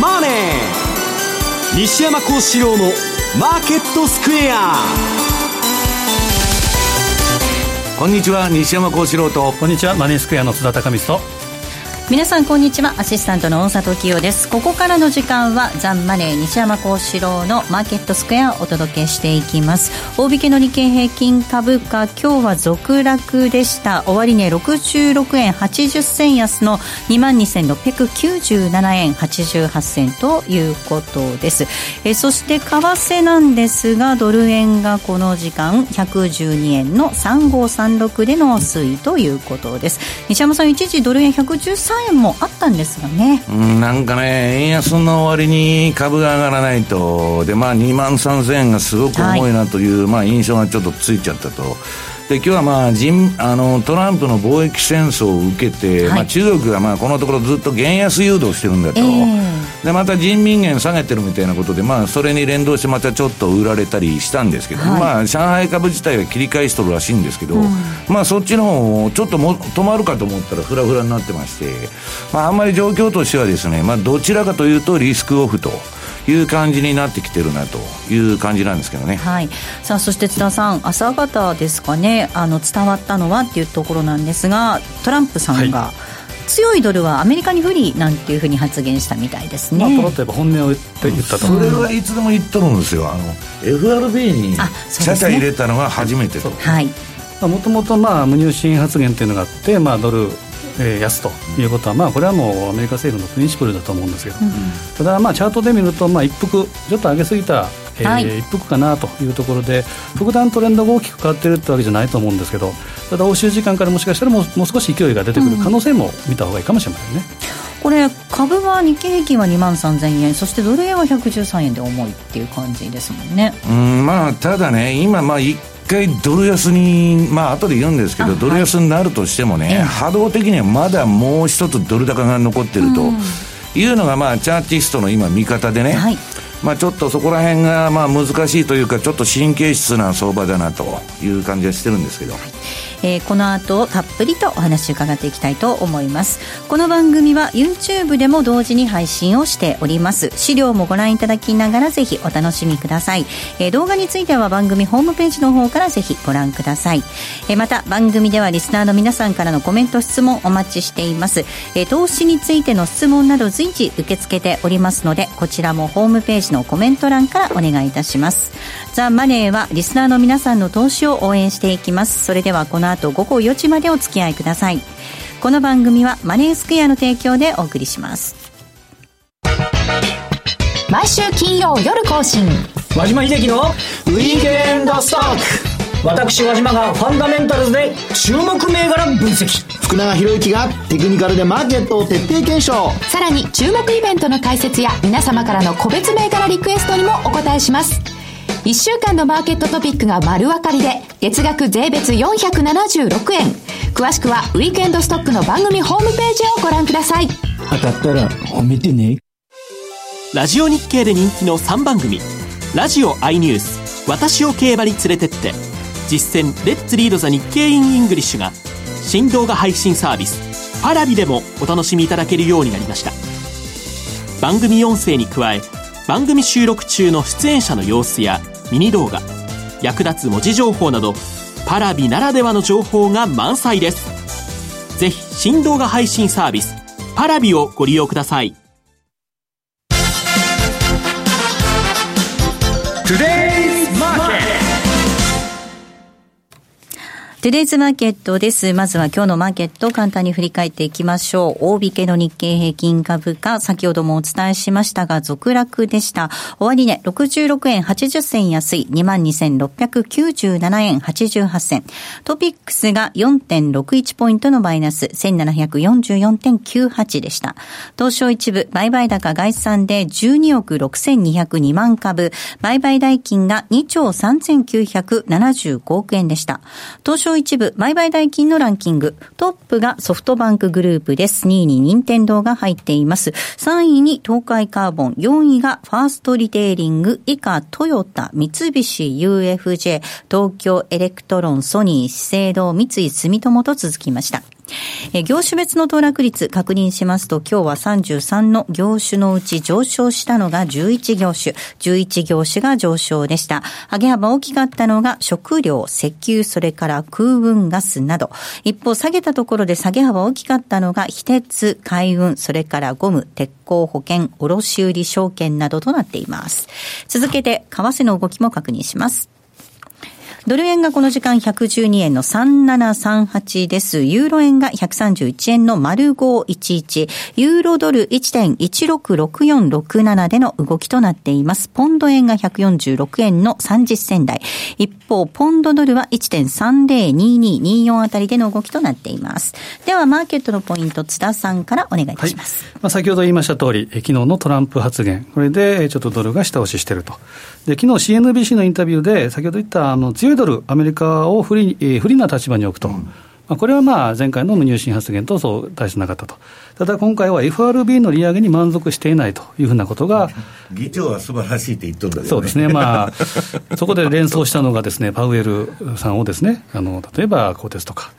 マネー」西山幸四郎の「マーケットスクエア」こんにちは西山幸四郎と。こんにちはマネースクエアの津田隆光と皆さんこんにちは。アシスタントの大里清です。ここからの時間はザンマネー西山幸四郎のマーケットスクエアをお届けしていきます。大引けの日経平均株価今日は続落でした。終値66円80銭安の22,697円88銭ということです。えそして為替なんですがドル円がこの時間112円の3536での推移ということです。西山さん一時ドル円113円もあったんですよね、なんかね、円安の割に株が上がらないと、で、まあ、2万3000円がすごく重いなという、はい、まあ、印象がちょっとついちゃったと。で今日はまあ人あのトランプの貿易戦争を受けて、はい、まあ、中国がまあこのところずっと減安誘導してるんだと、えー、でまた人民元下げてるみたいなことで、まあ、それに連動してまたちょっと売られたりしたんですけど、はい、まあ、上海株自体は切り返しとるらしいんですけど、うん、まあ、そっちの方ちょっとも止まるかと思ったらフラフラになってまして、まあ、あんまり状況としてはですね、まあ、どちらかというとリスクオフと。いう感じになってきてるなという感じなんですけどね。はい。さあそして津田さん朝方ですかねあの伝わったのはっていうところなんですがトランプさんが、はい強いドルはアメリカに不利なんていうふうに発言したみたいですね。まあ、ポロッ本音を言って言ったとそれはいつでも言っとるんですよ。あの FRB に社社入れたのが初めてと。はい。もともとまあ無入信発言っていうのがあって、まあ、ドルえー、安ということは、まあ、これはもうアメリカ政府のプリンシプルだと思うんですけど、うん、ただ、まあ、チャートで見ると、まあ、一服ちょっと上げすぎた、えーはい、一服かなというところで特段トレンドが大きく変わっているってわけじゃないと思うんですけど。ただ、欧州時間からもしかしたらもうもう少し勢いが出てくる可能性も見た方がいいかもしれませんね。これ株は日経平均は2万3000円。そしてドル円は113円で重いっていう感じですもんね。うんまあただね今まあ回ドル安に、まあ後で言うんですけど、ドル安になるとしてもね、波動的にはまだもう一つドル高が残ってるというのが、まあ、チャーティストの今、見方でね。はいまあ、ちょっとそこら辺がまあ難しいというかちょっと神経質な相場だなという感じはしてるんですけど。えー、この後たっぷりとお話伺っていきたいと思います。この番組は YouTube でも同時に配信をしております。資料もご覧いただきながらぜひお楽しみください、えー、動画については番組ホームページの方からぜひご覧ください、えー、また番組ではリスナーの皆さんからのコメント質問お待ちしています、えー、投資についての質問など随時受け付けておりますのでこちらもホームページのコメント欄からお願いいたします。ザ・マネーはリスナーの皆さんの投資を応援していきます。それではこの後午後4時までお付き合いください。この番組はマネースクエアの提供でお送りします。毎週金曜夜更新。和島秀樹のウィークエンドストック。私和島がファンダメンタルズで注目銘柄分析。福永博之がテクニカルでマーケットを徹底検証。さらに注目イベントの解説や皆様からの個別銘柄リクエストにもお答えします1週間のマーケットトピックが丸分かりで、月額税別476円。詳しくは、ウィークエンドストックの番組ホームページをご覧ください。当たったら褒めてね。ラジオ日経で人気の3番組。ラジオ i ニュース、私を競馬に連れてって、実践 Let's Read the Nikkei in English が、新動画配信サービス、パラビでもお楽しみいただけるようになりました。番組音声に加え、番組収録中の出演者の様子やミニ動画役立つ文字情報などパラビならではの情報が満載です。ぜひ新動画配信サービスパラビをご利用ください。トゥデイズマーケットです。まずは今日のマーケットを簡単に振り返っていきましょう。大引けの日経平均株価、先ほどもお伝えしましたが、続落でした。終値、ね、66円80銭安い、22,697円88銭。トピックスが4.61ポイントのマイナス、1744.98でした。東証一部、売買高概算で12億6202万株、売買代金が2兆3975億円でした。東証証一部売買代金のランキング。トップがソフトバンクグループです。2位に任天堂が入っています。3位に東海カーボン。4位がファーストリテイリング。以下トヨタ、三菱 UFJ、東京エレクトロン、ソニー、資生堂、三井住友と続きました。え業種別の騰落率確認しますと、今日は33の業種のうち上昇したのが11業種、11業種が上昇でした。上げ幅大きかったのが食料、石油、それから空運ガスなど。一方、下げたところで下げ幅大きかったのが非鉄、海運、それからゴム、鉄鋼、保険、卸売証券などとなっています。続けて、為替の動きも確認します。ドル円がこの時間112円の3738です。ユーロ円が131円の丸511。ユーロドル1.166467での動きとなっています。ポンド円が146円の30銭台。一方、ポンドドルは1.302224あたりでの動きとなっています。では、マーケットのポイント、津田さんからお願いいたします。はい、まあ、先ほど言いました通り、昨日のトランプ発言、これでちょっとドルが下押ししていると。で昨日 CNBC のインタビューで、先ほど言ったあの強いドル、アメリカを不利,、えー、不利な立場に置くと、うん、まあ、これはまあ前回の無入信発言とそう大してなかったと、ただ今回は FRB の利上げに満足していないというふうなことが、議長は素晴らしいって言っとるんだね、そうですね、まあ、そこで連想したのがです、ね、パウエルさんをですねあの例えば鋼鉄とか。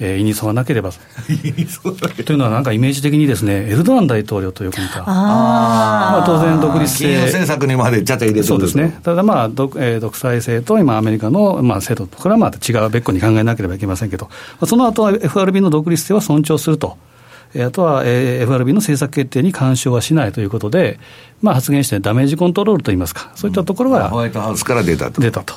えー、意に沿わなければ。というのは、なんかイメージ的にですね、エルドアン大統領とよく似た、あまあ、当然、独立性、政策にまでちゃちゃ入れてそうですね、ただ、まあ独えー、独裁性と今、アメリカの、まあ、制度と、これはまた違う別個に考えなければいけませんけど、まあ、その後は FRB の独立性は尊重すると。あとは、えー、FRB の政策決定に干渉はしないということで、まあ、発言してダメージコントロールといいますか、そういったところが、ホワイトハウスから出たと。出たと。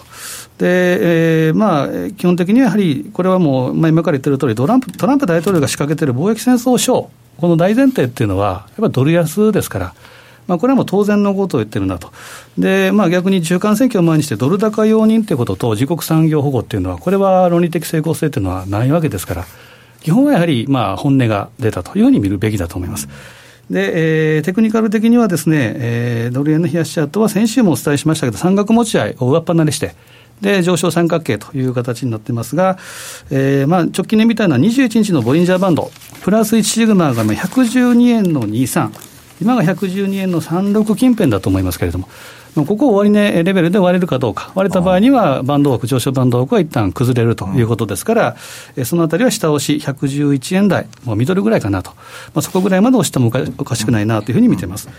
で、えーまあ、基本的にはやはり、これはもう、まあ、今から言ってる通りトランプ、トランプ大統領が仕掛けてる貿易戦争書、この大前提っていうのは、やっぱりドル安ですから。まあ、これはもう当然のことを言ってるなと、でまあ、逆に中間選挙を前にして、ドル高容認ということと、自国産業保護っていうのは、これは論理的成功性というのはないわけですから、基本はやはりまあ本音が出たというふうに見るべきだと思います。で、えー、テクニカル的にはですね、えー、ドル円の冷やしチャートは先週もお伝えしましたけど、三角持ち合いを上っ離れして、で、上昇三角形という形になってますが、えー、まあ直近で見たのは21日のボリンジャーバンド、プラス1シグマが112円の23、今が112円の36近辺だと思いますけれども、ここを終値レベルで割れるかどうか、割れた場合には、バンド枠、上昇バンド枠は一旦崩れるということですから、うん、そのあたりは下押し111円台、もうミドルぐらいかなと、まあ、そこぐらいまで押してもおかしくないなというふうに見てます。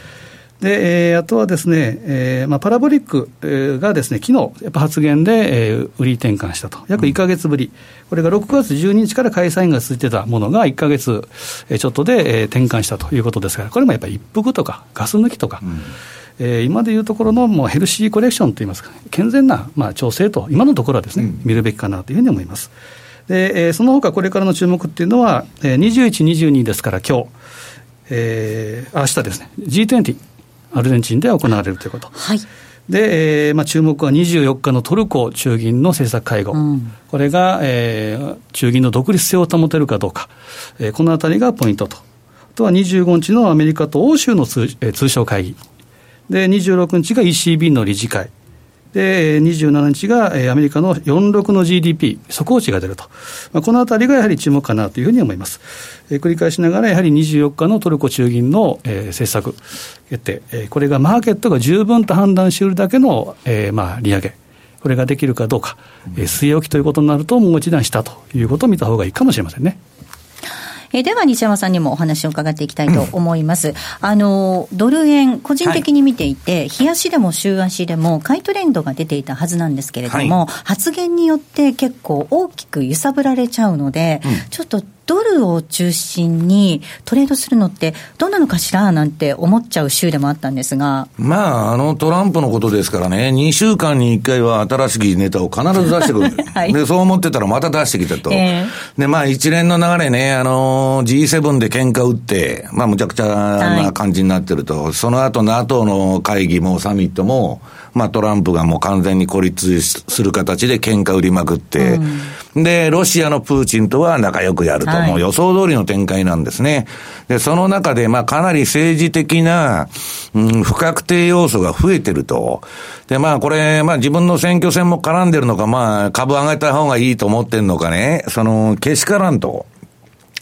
で、えー、あとはですね、えーまあ、パラボリック、えー、がですね、昨日やっぱ発言で、えー、売り転換したと。約1か月ぶり。これが6月12日から開催が続いてたものが1か月ちょっとで、えー、転換したということですから、これもやっぱり一服とかガス抜きとか、うんえー、今でいうところのもうヘルシーコレクションといいますか、健全な、まあ、調整と、今のところはですね、うん、見るべきかなというふうに思います。で、えー、その他これからの注目っていうのは、えー、21、22ですから、今日、えー、明日ですね、G20、アルゼンチンで行われるということ。はいで、えーまあ、注目は24日のトルコ中銀の政策会合、うん、これが、えー、中銀の独立性を保てるかどうか、えー、このあたりがポイントと。あとは25日のアメリカと欧州の通,、えー、通商会議、で、26日が ECB の理事会。で、27日がアメリカの46の GDP、速報値が出ると。まあ、このあたりがやはり注目かなというふうに思います。えー、繰り返しながら、やはり24日のトルコ中銀の、えー、政策決定、えー、これがマーケットが十分と判断しうるだけの、えー、まあ、利上げ。これができるかどうか、えー、据え置きということになると、もう一段したということを見た方がいいかもしれませんね。えー、では西山さんにもお話を伺っていきたいと思います。あの、ドル円、個人的に見ていて、はい、日足でも週足でも買いトレンドが出ていたはずなんですけれども、はい、発言によって結構大きく揺さぶられちゃうので、うん、ちょっとドルを中心にトレードするのって、どうなのかしらなんて思っちゃう週でもあったんですが。まあ、あのトランプのことですからね、2週間に1回は新しいネタを必ず出してくる。はい、で、そう思ってたらまた出してきたと。えー、で、まあ、一連の流れね、あの、G7 で喧嘩打って、まあ、むちゃくちゃな感じになってると。はい、その後 NATO の会議もサミットも、まあ、トランプがもう完全に孤立する形で喧嘩売りまくって、うん、で、ロシアのプーチンとは仲良くやると、はい、もう予想通りの展開なんですね。で、その中で、まあ、かなり政治的な、うん、不確定要素が増えてると。で、まあ、これ、まあ、自分の選挙戦も絡んでるのか、まあ、株上げた方がいいと思ってんのかね、その、けしからんと。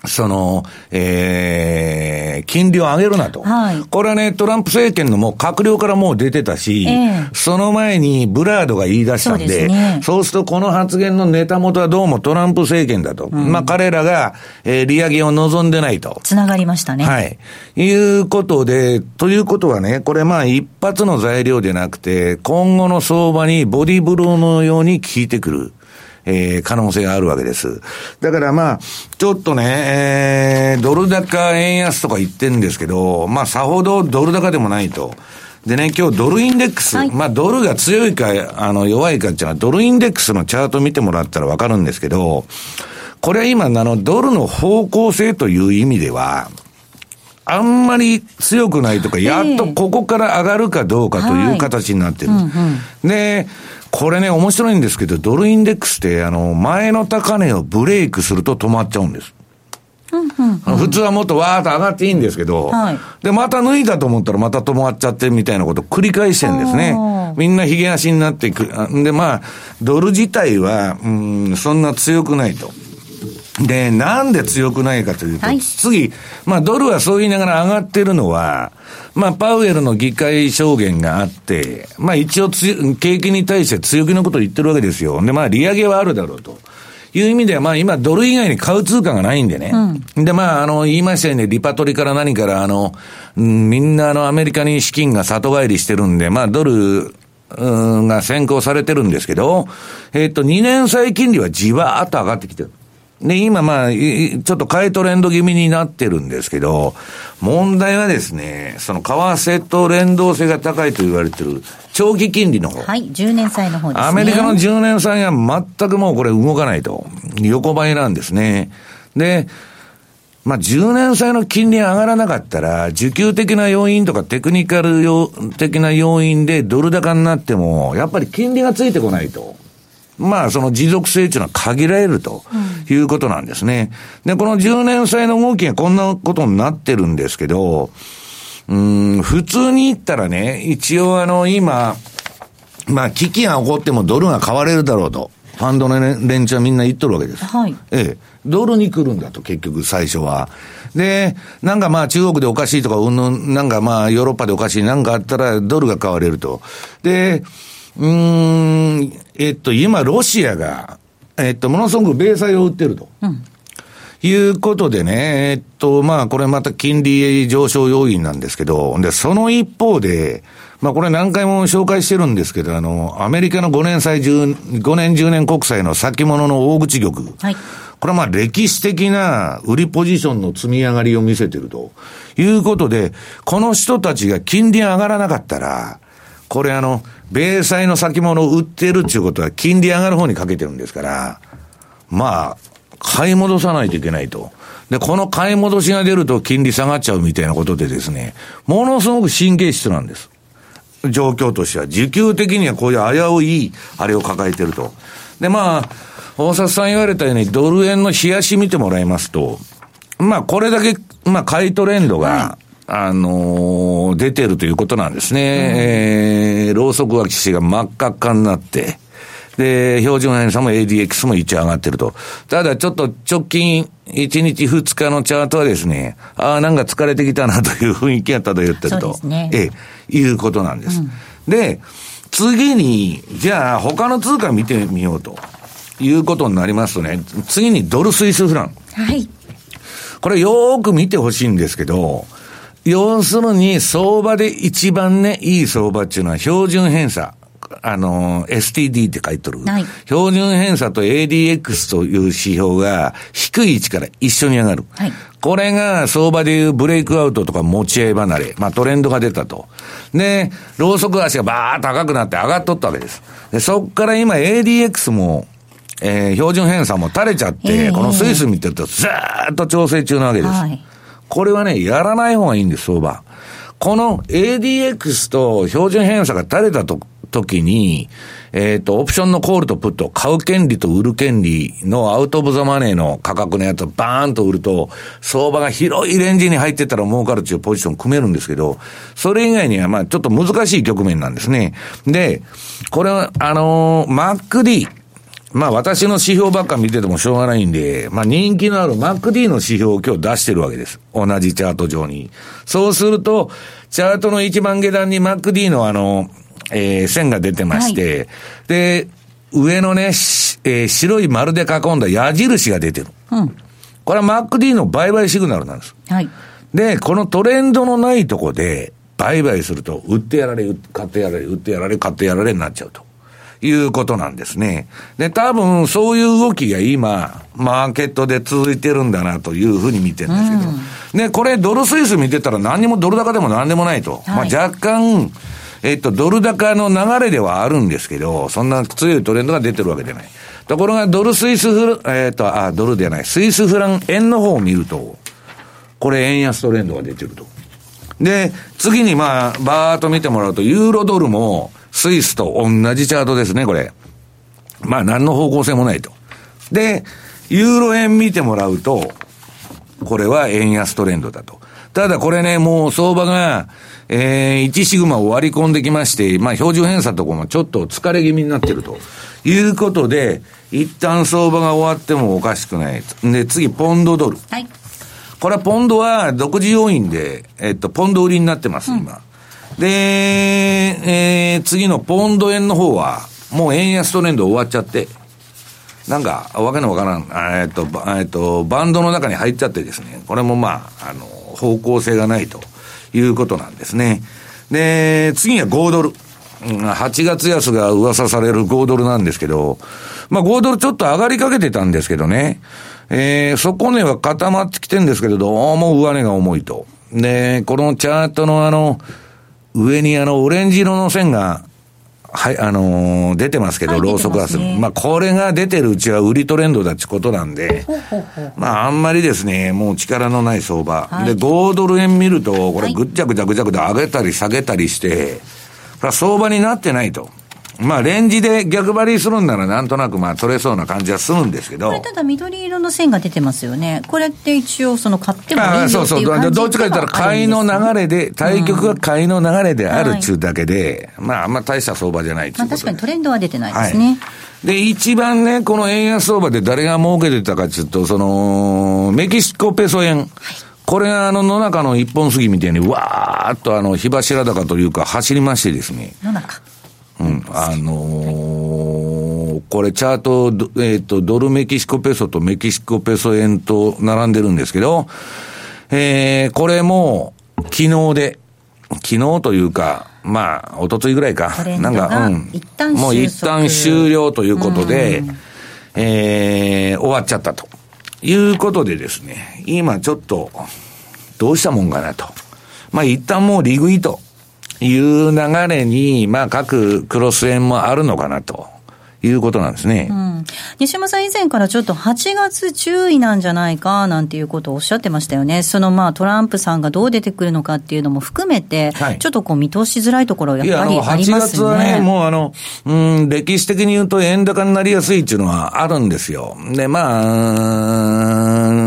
その、えー、金利を上げるなと。はいこれはね、トランプ政権のもう閣僚からもう出てたし、ええその前にブラードが言い出したんで、そうねそうするとこの発言のネタ元はどうもトランプ政権だと。まあ彼らが、えー利上げを望んでないと。つながりましたね。はい。いうことで、ということはね、これまあ一発の材料でなくて、今後の相場にボディブローのように効いてくる。えー可能性があるわけです。だからまあ、ちょっとね、えードル高円安とか言ってんですけど、まあさほどドル高でもないと。でね、今日ドルインデックス、はいまあドルが強いか、あの弱いかっていうのは、ドルインデックスのチャート見てもらったらわかるんですけど、これは今、あの、ドルの方向性という意味では、あんまり強くないとか、やっとここから上がるかどうかという形になってる。で、これね、面白いんですけど、ドルインデックスって、あの、前の高値をブレイクすると止まっちゃうんです。普通はもっとわーっと上がっていいんですけど、はいで、また脱いだと思ったらまた止まっちゃってみたいなことを繰り返してるんですね。みんな髭足になっていく。あで、まあ、ドル自体は、うん、そんな強くないと。で、なんで強くないかというと、はい次、まあドルはそう言いながら上がってるのは、まあパウエルの議会証言があって、まあ一応つ景気に対して強気のことを言ってるわけですよ。で、まあ利上げはあるだろうと。いう意味では、まあ今ドル以外に買う通貨がないんでね。で、まああの、言いましたよね、リパトリから何からあの、うんみんなあのアメリカに資金が里帰りしてるんで、まあドル、うんが先行されてるんですけど、えっと、2年債金利はじわーっと上がってきてる。で、今まあ、ちょっと買いトレンド気味になってるんですけど、問題はですね、その為替と連動性が高いと言われてる長期金利の方。はい、10年債の方ですね。アメリカの10年債は全くもうこれ動かないと。横ばいなんですね。で、まあ、10年債の金利が上がらなかったら、需給的な要因とかテクニカル要的な要因でドル高になっても、やっぱり金利がついてこないと。まあ、その持続性というのは限られるということなんですね。で、この10年債の動きがこんなことになってるんですけど、うーん、普通に言ったらね、一応あの、今、まあ、危機が起こってもドルが買われるだろうと。ファンドのね連中はみんな言っとるわけです。はいええ。ドルに来るんだと、結局、最初は。で、なんかまあ中国でおかしいとか、うんぬん、なんかまあヨーロッパでおかしい、なんかあったらドルが買われると。で、うーん、えっと、今ロシアが、えっと、ものすごく米債を売ってると。いうことでね、えっと、まあ、これまた金利上昇要因なんですけど、で、その一方で、まあ、これ何回も紹介してるんですけど、あの、アメリカの5年債10、5年10年国債の先物の大口玉。はいこれはまあ歴史的な売りポジションの積み上がりを見せてるということで、この人たちが金利上がらなかったら、これあの、米債の先物を売ってるっていうことは金利上がる方にかけてるんですから、まあ、買い戻さないといけないと。で、この買い戻しが出ると金利下がっちゃうみたいなことでですね、ものすごく神経質なんです。状況としては、需給的にはこういう危うい、あれを抱えてると。で、まあ、大里さん言われたように、ドル円の冷やし見てもらいますと、まあ、これだけ、まあ、買いトレンドが、あのー出てるということなんですね。えー、ローソク脇氏が真っ赤っかになって、で、標準偏差も ADX も一応上がってると。ただちょっと直近1日2日のチャートはですね、ああ、なんか疲れてきたなという雰囲気が漂ってると。そうですねええ、いうことなんです。で、次に、じゃあ他の通貨見てみようということになりますとね、次にドルスイスフラン。はい。これよーく見てほしいんですけど、要するに相場で一番ね、いい相場っていうのは標準偏差。あの、STD って書いとる。はい標準偏差と ADX という指標が低い位置から一緒に上がる。はいこれが相場でいうブレイクアウトとか持ち合い離れ。まあトレンドが出たと。で、ローソク足がバーッと高くなって上がっとったわけです。で、そっから今 ADX も、えー標準偏差も垂れちゃって、ええこのスイス見てるとずーっと調整中なわけです。はいこれはね、やらない方がいいんです、相場。この ADX と標準偏差が垂れたと時に、えっ、と、オプションのコールとプット、買う権利と売る権利のアウトオブザマネーの価格のやつをバーンと売ると、相場が広いレンジに入ってたら儲かるっていうポジションを組めるんですけど、それ以外にはまあちょっと難しい局面なんですね。で、これは、あのー、MacD、まあ私の指標ばっか見ててもしょうがないんで、まあ人気のある MacD の指標を今日出してるわけです。同じチャート上に。そうすると、チャートの一番下段に MacD のあの、えー、線が出てまして、はい、で、上のね、えー、白い丸で囲んだ矢印が出てる。うん。これは MacD の売買シグナルなんです。はい。で、このトレンドのないとこで、売買すると、売ってやられ、買ってやられ、売ってやられ、買ってやられになっちゃうと。いうことなんですね。で、多分そういう動きが今、マーケットで続いてるんだなというふうに見てるんですけど。うん、で、これドルスイス見てたら何にもドル高でも何でもないと。はい、まあ若干、えっと、ドル高の流れではあるんですけど、そんな強いトレンドが出てるわけじゃない。ところが、ドルスイスフラ、えっ、と、あ、ドルではない、スイスフラン円の方を見ると、これ円安トレンドが出てると。で、次にまあ、バーっと見てもらうと、ユーロドルも、スイスと同じチャートですね、これ。まあ、何の方向性もないと。で、ユーロ円見てもらうと、これは円安トレンドだと。ただこれね、もう相場が、えー、1シグマを割り込んできまして、まあ標準偏差とかもちょっと疲れ気味になってるということで、一旦相場が終わってもおかしくない。で、次、ポンドドル。はい。これはポンドは独自要因で、えっと、ポンド売りになってます、今。で、えー、次のポンド円の方は、もう円安トレンド終わっちゃって、なんか、わけのわからん、えっと、えっと、バンドの中に入っちゃってですね、これもまあ、あの、方向性がないということなんですね。で、次は5ドル。8月安が噂される5ドルなんですけど、まあ5ドルちょっと上がりかけてたんですけどね、えー、底値は固まってきてるんですけれど、どうも上値が重いと。で、このチャートのあの、上にあの、オレンジ色の線が、はい、あのー、出てますけど、ローソク足。まあ、これが出てるうちは売りトレンドだってことなんで、ほうほうほうまあ、あんまりですね、もう力のない相場。はい、で、5ドル円見ると、これぐっちゃぐちゃぐちゃぐちゃ上げたり下げたりして、相場になってないと。まあ、レンジで逆張りするんなら、なんとなくまあ取れそうな感じはするんですけど。これ、ただ緑色の線が出てますよね。これって一応、その買ってもいいそうそう。どっちか言ったら、買いの流れで、対局が買いの流れであるっちゅうだけで、うんはい、まあ、あんま大した相場じゃないまあ、確かにトレンドは出てないですね。はいで、一番ね、この円安相場で誰が儲けてたかっていうと、その、メキシコペソ円。はいこれがあの野中の一本杉みたいに、わーっとあの火柱高というか走りましてですね。野中。うん、あのー、これチャート、えっ、ー、と、ドルメキシコペソとメキシコペソ円と並んでるんですけど、えー、これも、昨日で、昨日というか、まあ、おとついぐらいか。なんか、うん。もう一旦終了ということで、えー、終わっちゃったと。いうことでですね、今ちょっと、どうしたもんかなと。まあ一旦もう利食いと。いう流れに、まあ、各クロス円もあるのかなと。いうことなんですね、うん、西山さん、以前からちょっと8月注意なんじゃないかなんていうことをおっしゃってましたよね、そのまあトランプさんがどう出てくるのかっていうのも含めて、はい、ちょっとこう見通しづらいところ、やっぱりありますよね。8月はね、もうあの、うん、歴史的に言うと円高になりやすいっていうのはあるんですよ。で、まあ、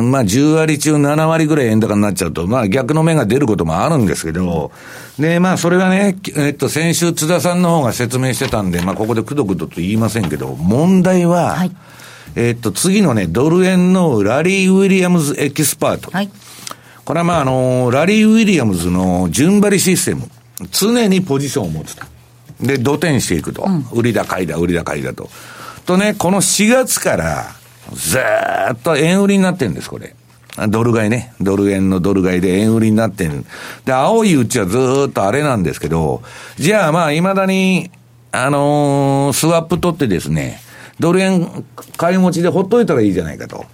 まあ10割中7割ぐらい円高になっちゃうと、まあ逆の目が出ることもあるんですけど、で、まあそれがね、えっと、先週津田さんの方が説明してたんで、まあここでくどくどと言いませんけど、問題は、はい、えっと、次のね、ドル円のラリー・ウィリアムズエキスパート。はい、これはまああの、ラリー・ウィリアムズの順張りシステム。常にポジションを持つと。で、土点していくと。うん、売りだ買いだ、売りだ買いだと。とね、この4月から、ずーっと円売りになってるんです、これ。ドル買いね。ドル円のドル買いで円売りになってる。で、青いうちはずっとあれなんですけど、じゃあまあ、未だに、あのー、スワップ取ってですね、ドル円買い持ちでほっといたらいいじゃないかと。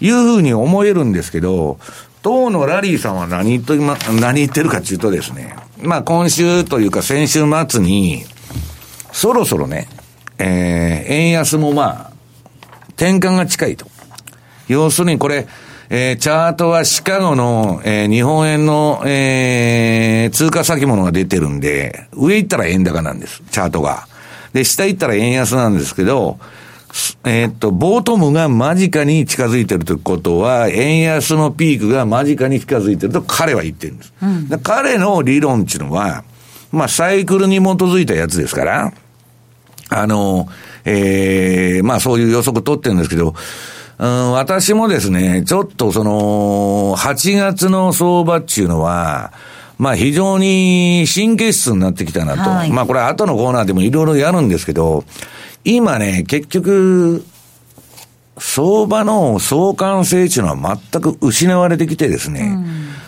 いうふうに思えるんですけど、当のラリーさんは何言っと、何言ってるかっていうとですね、まあ今週というか先週末に、そろそろね、えー、円安もまあ、転換が近いと。要するにこれ、えー、チャートはシカゴの、えー、日本円の、えー、通貨先物が出てるんで、上行ったら円高なんです、チャートが。で、下行ったら円安なんですけど、えー、っと、ボートムが間近に近づいてるということは、円安のピークが間近に近づいてると彼は言ってるんです。うん、彼の理論っていうのは、まあ、サイクルに基づいたやつですから、あの、えー、まあそういう予測取ってるんですけど、うん、私もですね、ちょっとその、8月の相場っていうのは、まあ非常に神経質になってきたなと。はい、まあこれ後のコーナーでもいろいろやるんですけど、今ね、結局、相場の相関性っていうのは全く失われてきてですね、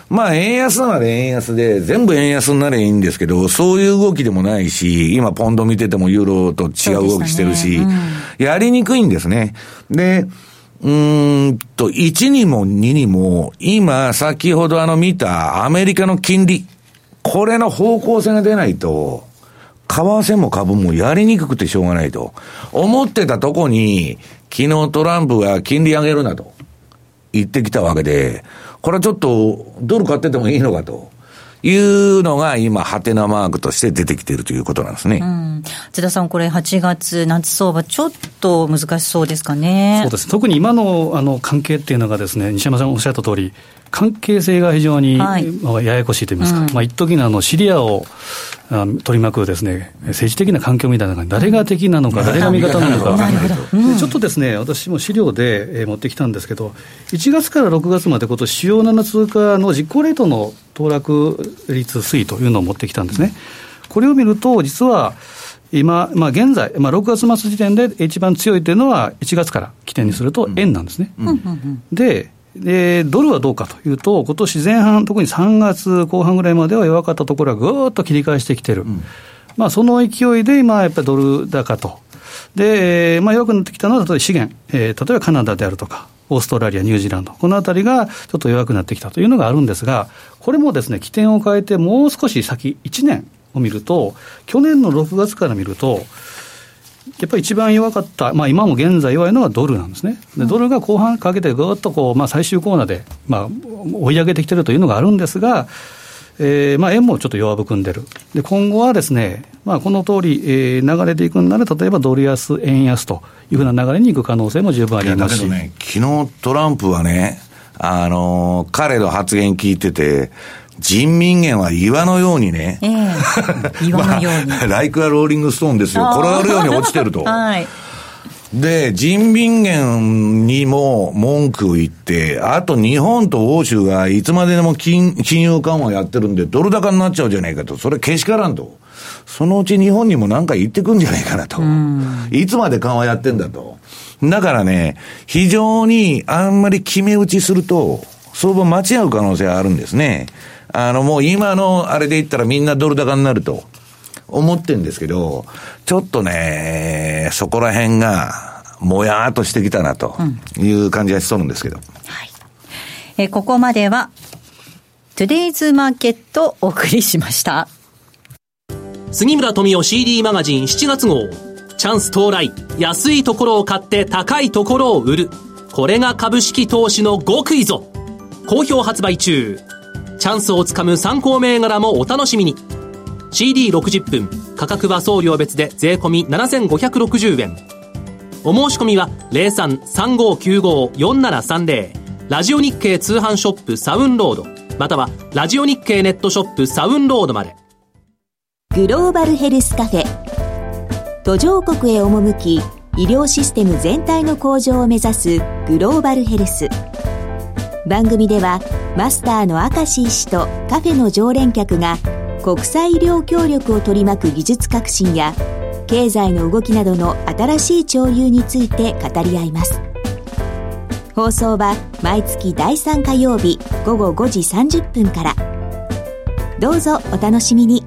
うん、まあ円安なら円安で、全部円安になればいいんですけど、そういう動きでもないし、今ポンド見ててもユーロと違う動きしてるし、ね。うん、やりにくいんですね。で、うんと、1にも2にも、今、先ほどあの見たアメリカの金利、これの方向性が出ないと、為替も株もやりにくくてしょうがないと。思ってたとこに、昨日トランプが金利上げるなと言ってきたわけで、これはちょっとドル買っててもいいのかと。いうのが今、ハテナマークとして出てきているということなんですね。うん、津田さん、これ8月、夏相場、ちょっと難しそうですかね。そうです。特に今のあの関係っていうのがですね、西山さんおっしゃった通り、関係性が非常に、はい、ややこしいと言いますか、うん、まあ一時のあのシリアを取り巻くですね、政治的な環境みたいな中に、誰が敵なのか、誰が味方なのか、ちょっとですね、私も資料で持ってきたんですけど、1月から6月まで、こと主要7通貨の実行レートの騰落率推移というのを持ってきたんですね。これを見ると、実は、今、まあ、現在、まあ、6月末時点で一番強いというのは、1月から起点にすると円なんですね。で、で、ドルはどうかというと、今年前半、特に3月後半ぐらいまでは弱かったところはぐーっと切り返してきてる。うん、まあ、その勢いで今、やっぱりドル高と。で、まあ、弱くなってきたのは、例えば資源、えー、例えばカナダであるとか、オーストラリア、ニュージーランド、このあたりがちょっと弱くなってきたというのがあるんですが、これもですね、起点を変えて、もう少し先、1年を見ると、去年の6月から見ると、やっぱり一番弱かった、まあ、今も現在弱いのはドルなんですね、でドルが後半かけてぐっとこう、まあ、最終コーナーで、まあ、追い上げてきてるというのがあるんですが、えーまあ、円もちょっと弱含んでる、で今後はですね、まあ、この通り、えー、流れていくんなら、例えばドル安、円安というふうな流れにいく可能性も十分ありますし。ね、昨日トランプはね、あのー、彼の発言聞いてて、人民元は岩のようにね、えー、岩のように。まあ、ライクアローリングストーンですよ。転がるように落ちてると。はい。で、人民元にも文句を言って、あと日本と欧州がいつまででも金金融緩和やってるんで、ドル高になっちゃうじゃないかと。それけしからんと。そのうち日本にも何か言ってくんじゃないかなと。いつまで緩和やってんだと。だからね、非常にあんまり決め打ちすると、相場間違う可能性があるんですね。あの、もう今のあれで言ったらみんなドル高になると思ってんですけど、ちょっとね、そこら辺が、もやーっとしてきたなという感じがしそうなんですけど。うん、はい。えここまでは、トゥデイズマーケットお送りしました。杉村富夫 CD マガジン7月号。チャンス到来。安いところを買って高いところを売る。これが株式投資の極意ぞ。好評発売中。チャンスをつかむ参考銘柄もお楽しみに。CD60 分価格は送料別で税込7560円。お申し込みは0335954730ラジオ日経通販ショップサウンロード。またはラジオ日経ネットショップサウンロードまで。グローバルヘルスカフェ。途上国へ赴き医療システム全体の向上を目指すグローバルヘルス。番組ではマスターの明石医師とカフェの常連客が国際医療協力を取り巻く技術革新や経済の動きなどの新しい潮流について語り合います。放送は毎月第3火曜日午後5時30分から。どうぞお楽しみに。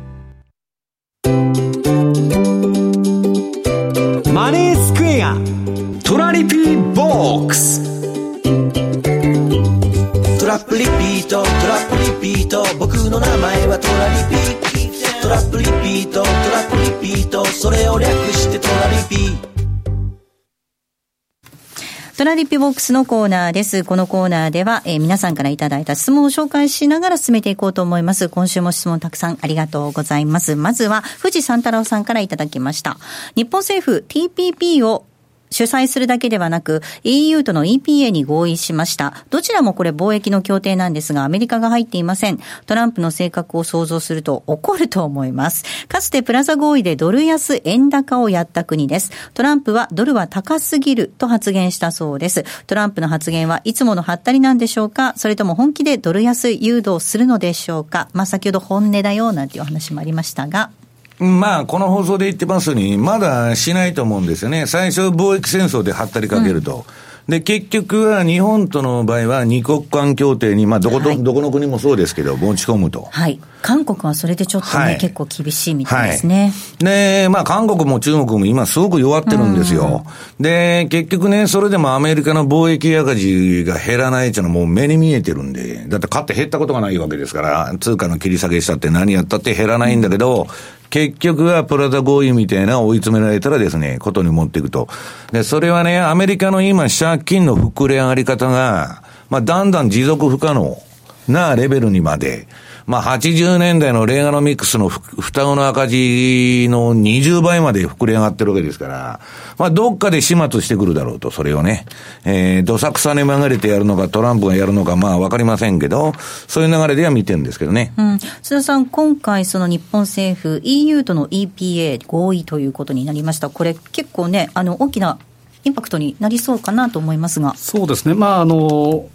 ートトラップリピート僕の名前はトラリピトラップリピートトラップリピートそれを略してトラリピトラリピボックスのコーナーです。このコーナーでは、えー、皆さんからいただいた質問を紹介しながら進めていこうと思います。今週も質問たくさんありがとうございます。まずは、富士山太郎さんからいただきました。日本政府 TPP を主催するだけではなく EU との EPA に合意しました。どちらもこれ貿易の協定なんですがアメリカが入っていません。トランプの性格を想像すると怒ると思います。かつてプラザ合意でドル安円高をやった国です。トランプはドルは高すぎると発言したそうです。トランプの発言はいつものハったりなんでしょうか？それとも本気でドル安誘導するのでしょうか？まあ先ほど本音だよなんていう話もありましたが。まあ、この放送で言ってますように、まだしないと思うんですよね。最初、貿易戦争ではったりかけると。うん、で、結局は日本との場合は二国間協定に、まあ、どこと、はい、どこの国もそうですけど、持ち込むと。はい。韓国はそれでちょっとね、はい、結構厳しいみたいですね。はい、で、まあ、韓国も中国も今すごく弱ってるんですよ。で、結局ね、それでもアメリカの貿易赤字が減らないっていうのはもう目に見えてるんで、だって買って減ったことがないわけですから、通貨の切り下げしたって何やったって減らないんだけど、結局はプラザ合意みたいな追い詰められたらですね、ことに持っていくと。で、それはね、アメリカの今借金の膨れ上がり方が、まあ、だんだん持続不可能なレベルにまで、まあ、80年代のレーガノミクスの双子の赤字の20倍まで膨れ上がってるわけですから、まあ、どっかで始末してくるだろうと、それをね。えー、どさくさに曲がれてやるのか、トランプがやるのか、まあ、わかりませんけど、そういう流れでは見てるんですけどね。うん。須田さん、今回、その日本政府、EU との EPA 合意ということになりました。これ、結構ね、あの、大きなインパクトになりそうかなと思いますが。そうですね。まあ、あの、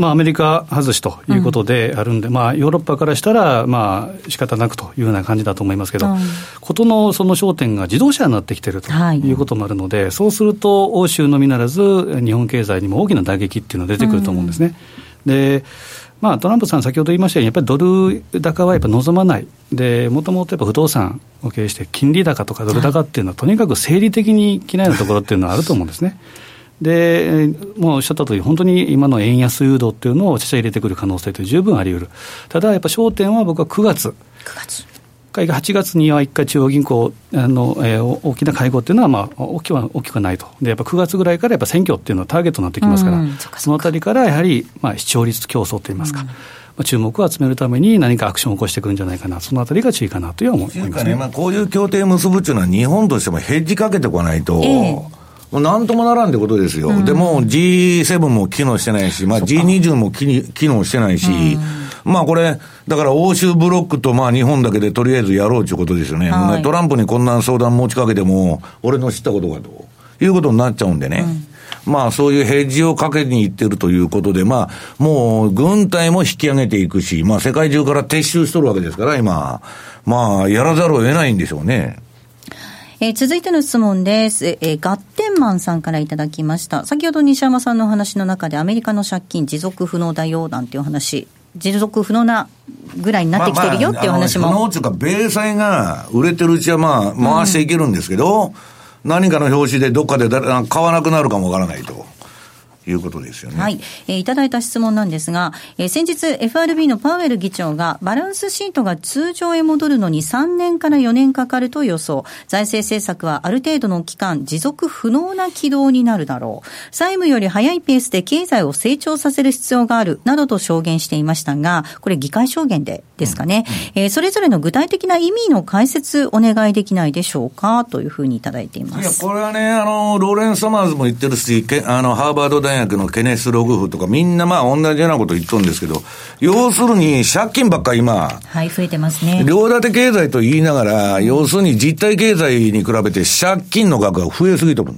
まあ、アメリカ外しということであるんで、うん、まあ、ヨーロッパからしたら、まあ仕方なくというような感じだと思いますけど、事、うん、のその焦点が自動車になってきているとい。うこともあるので、はい、そうすると、欧州のみならず、日本経済にも大きな打撃っていうのが出てくると思うんですね。うん、でまあ、トランプさん、先ほど言いましたように、やっぱりドル高はやっぱ望まない、でもともとやっぱ不動産を経営して、金利高とかドル高っていうのは、とにかく生理的に嫌いなところっていうのはあると思うんですね。で、もうおっしゃった通り、本当に今の円安誘導っていうのをちゃ入れてくる可能性って十分あり得る。ただ、やっぱ焦点は僕は9月。9月。8月には1回中央銀行あの、えー、大きな会合っていうのは、まあ、大きくは大きくはないと、でやっぱ9月ぐらいからやっぱ選挙っていうのはターゲットになってきますから、そのあたりからやはり、まあ、視聴率競争といいますか。まあ、注目を集めるために何かアクションを起こしてくるんじゃないかな、そのあたりが注意かなという思いますね、ねまあ、こういう協定結ぶっていうのは、日本としてもヘッジかけてこないと。えーもうなんともならんってことですよ。うん、でも G7 も機能してないし、まあ G20 も機能してないし、うん、まあこれ、だから欧州ブロックとまあ日本だけでとりあえずやろうということですよね。はい、トランプにこんな相談持ちかけても、俺の知ったことかということになっちゃうんでね。うん、まあそういうヘッジをかけにいってるということで、まあもう軍隊も引き上げていくし、まあ世界中から撤収しとるわけですから、今。まあやらざるを得ないんでしょうね。えー、続いての質問です。えー、ガッテンマンさんからいただきました。先ほど西山さんのお話の中でアメリカの借金持続不能だよなんていう話、持続不能なぐらいになってきてるよっていう話も。まあ、まあ、不能っていうか、米債が売れてるうちはまあ回していけるんですけど、うん、何かの表紙でどっかで買わなくなるかもわからないと。いうことですよね。はい。えー、いただいた質問なんですが、えー、先日 FRB のパウエル議長がバランスシートが通常へ戻るのに3年から4年かかると予想。財政政策はある程度の期間持続不能な軌道になるだろう。債務より早いペースで経済を成長させる必要があるなどと証言していましたが、これ議会証言でですかね。うんうん、えー、それぞれの具体的な意味の解説お願いできないでしょうかというふうにいただいています。いや、これはね、あの、ローレンス・サマーズも言ってるし、あの、ハーバード大学のケネス・ログフとか、みんなまあ同じようなこと言っとるんですけど、要するに借金ばっか今、はい、増えてますね。両立て経済と言いながら、要するに実体経済に比べて借金の額が増えすぎとる。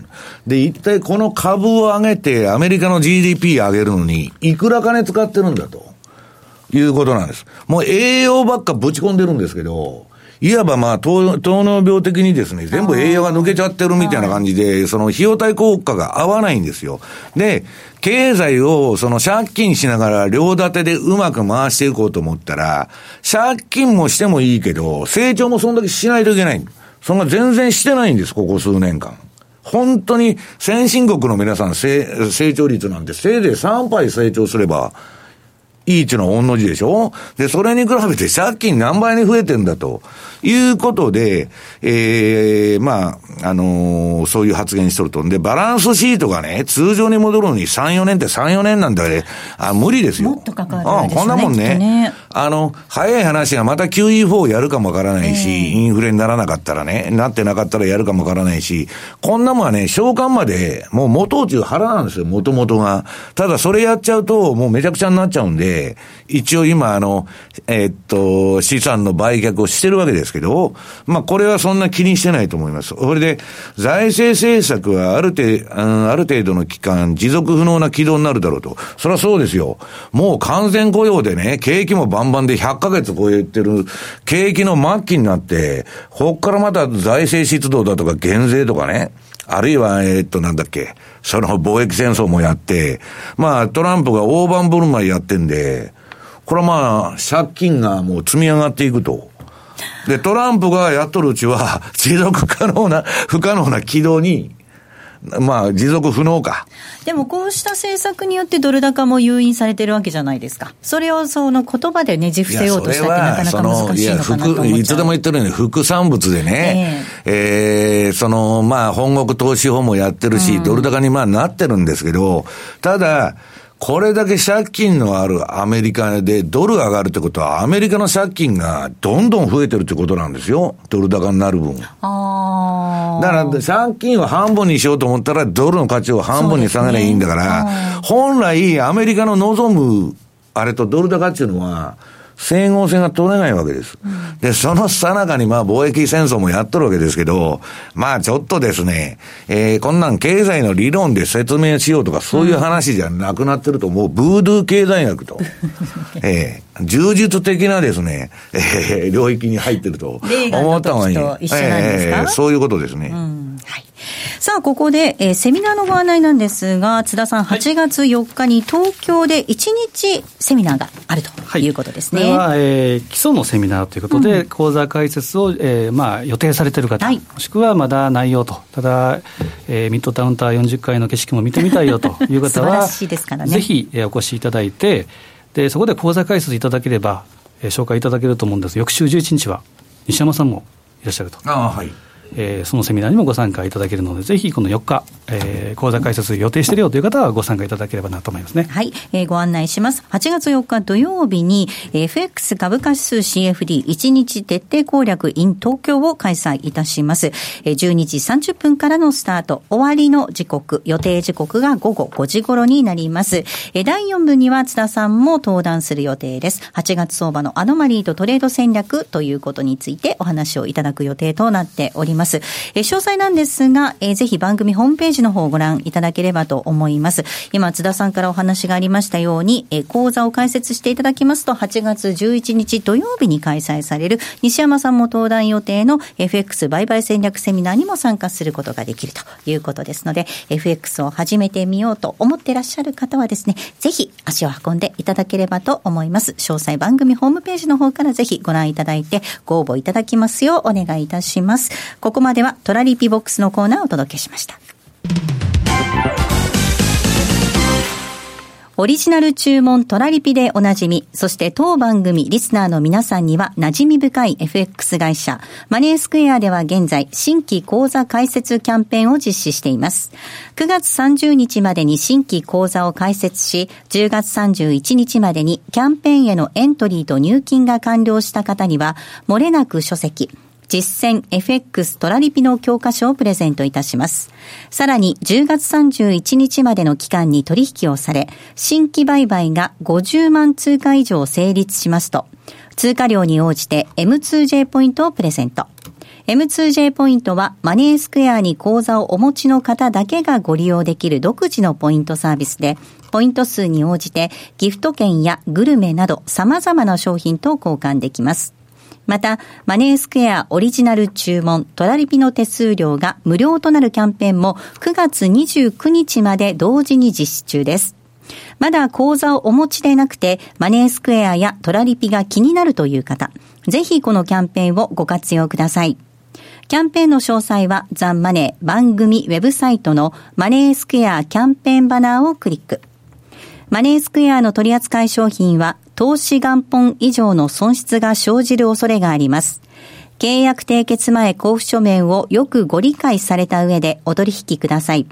で、一体この株を上げて、アメリカの GDP 上げるのに、いくら金使ってるんだと。いうことなんです。もう栄養ばっかぶち込んでるんですけど、いわばまあ糖、糖尿病的にですね、全部栄養が抜けちゃってるみたいな感じで、その費用対効果が合わないんですよ。で、経済をその借金しながら両立てでうまく回していこうと思ったら、借金もしてもいいけど、成長もそんだけしないといけない。そんな全然してないんです、ここ数年間。本当に先進国の皆さん成長率なんてせいぜい3倍成長すればいいっていうのは同じでしょ？で、それに比べて借金何倍に増えてんだということで、ええー、まあ、あのー、そういう発言しとると。で、バランスシートがね、通常に戻るのに3、4年って3、4年なんだね。あ、無理ですよ。もっとかかる、ね、あこんなもんね。ねあの、早い話がまた QE4 やるかもわからないし、えー、インフレにならなかったらね、なってなかったらやるかもわからないし、こんなもんはね、償還まで、もう元中腹なんですよ、元々が。ただそれやっちゃうと、もうめちゃくちゃになっちゃうんで、一応今、あの、えー、っと、資産の売却をしてるわけですけど、まあ、これはそんな気にしてないと思います。それで、財政政策はある程度、ある程度の期間、持続不能な軌道になるだろうと。それはそうですよ。もう完全雇用でね、景気もバンバンで100ヶ月超えてる、景気の末期になって、こっからまた財政出動だとか減税とかね、あるいは、え、っと、なんだっけ、その貿易戦争もやって、まあ、トランプが大盤振る舞いやってんで、これはまあ、借金がもう積み上がっていくと。で、トランプがやっとるうちは、持続可能な、不可能な軌道にまあ、持続不能か。でも、こうした政策によってドル高も誘引されてるわけじゃないですか。それをその言葉でねじ伏せようとしたってなかなか難しいのかなといつでも言ってるように、副産物でね、えー、えー、その、まあ、本国投資法もやってるし、うん、ドル高にまあなってるんですけど、ただ、これだけ借金のあるアメリカでドル上がるってことは、アメリカの借金がどんどん増えてるってことなんですよ。ドル高になる分。だから借金を半分にしようと思ったら、ドルの価値を半分に下げればいいんだから、ね、本来アメリカの望む、あれとドル高っていうのは、整合性が取れないわけです。うん、で、そのさなかにまあ貿易戦争もやっとるわけですけど、まあちょっとですね、えー、こんなん経済の理論で説明しようとかそういう話じゃなくなってると、もうブードゥー経済学と、えー、充実的なですね、えー、領域に入ってると思った方がいい。えー、そういうことですね。うんはい。さあ、ここで、えー、セミナーのご案内なんですが、津田さん、8月4日に東京で1日セミナーがあるとい。うことですね。はい、これは、えー、基礎のセミナーということで、うん、講座開設を、えーまあ、予定されている方、はい、もしくはまだ内容と、ただ、えー、ミッドタウンター40階の景色も見てみたいよと いう方は、ね、ぜひ、えー、お越しいただいて、でそこで講座開設いただければ、えー、紹介いただけると思うんです。翌週11日は西山さんもいらっしゃると。あはいえー、そのセミナーにもご参加いただけるので、ぜひこの4日、えー、講座開設予定しているよという方はご参加いただければなと思いますね。はい、えー、ご案内します。8月4日土曜日に、FX 株価指数 CFD1 日徹底攻略 in 東京を開催いたします。12時30分からのスタート、終わりの時刻、予定時刻が午後5時頃になります。第4部には津田さんも登壇する予定です。8月相場のアノマリーとトレード戦略ということについてお話をいただく予定となっております。ます。え詳細なんですが、えぜひ番組ホームページの方をご覧いただければと思います。今、津田さんからお話がありましたように、え講座を開設していただきますと、8月11日土曜日に開催される西山さんも登壇予定の FX 売買戦略セミナーにも参加することができるということですので、FX を始めてみようと思ってらっしゃる方はですね、ぜひ足を運んでいただければと思います。詳細番組ホームページの方からぜひご覧いただいてご応募いただきますようお願いいたします。ここまではトラリピボックスのコーナーをお届けしました。オリジナル注文トラリピでおなじみ、そして当番組リスナーの皆さんには馴染み深い FX 会社、マネースクエアでは現在、新規講座開設キャンペーンを実施しています。9月30日までに新規講座を開設し、10月31日までにキャンペーンへのエントリーと入金が完了した方には、漏れなく書籍、実践 FX トラリピの教科書をプレゼントいたします。さらに10月31日までの期間に取引をされ、新規売買が50万通貨以上成立しますと、通貨量に応じて M2J ポイントをプレゼント。M2J ポイントはマネースクエアに口座をお持ちの方だけがご利用できる独自のポイントサービスで、ポイント数に応じてギフト券やグルメなど様々な商品と交換できます。また、マネースクエアオリジナル注文トラリピの手数料が無料となるキャンペーンも9月29日まで同時に実施中です。まだ口座をお持ちでなくて、マネースクエアやトラリピが気になるという方、ぜひこのキャンペーンをご活用ください。キャンペーンの詳細はザンマネー番組ウェブサイトのマネースクエアキャンペーンバナーをクリック。マネースクエアの取扱い商品は、投資元本以上の損失が生じる恐れがあります。契約締結前交付書面をよくご理解された上でお取引ください。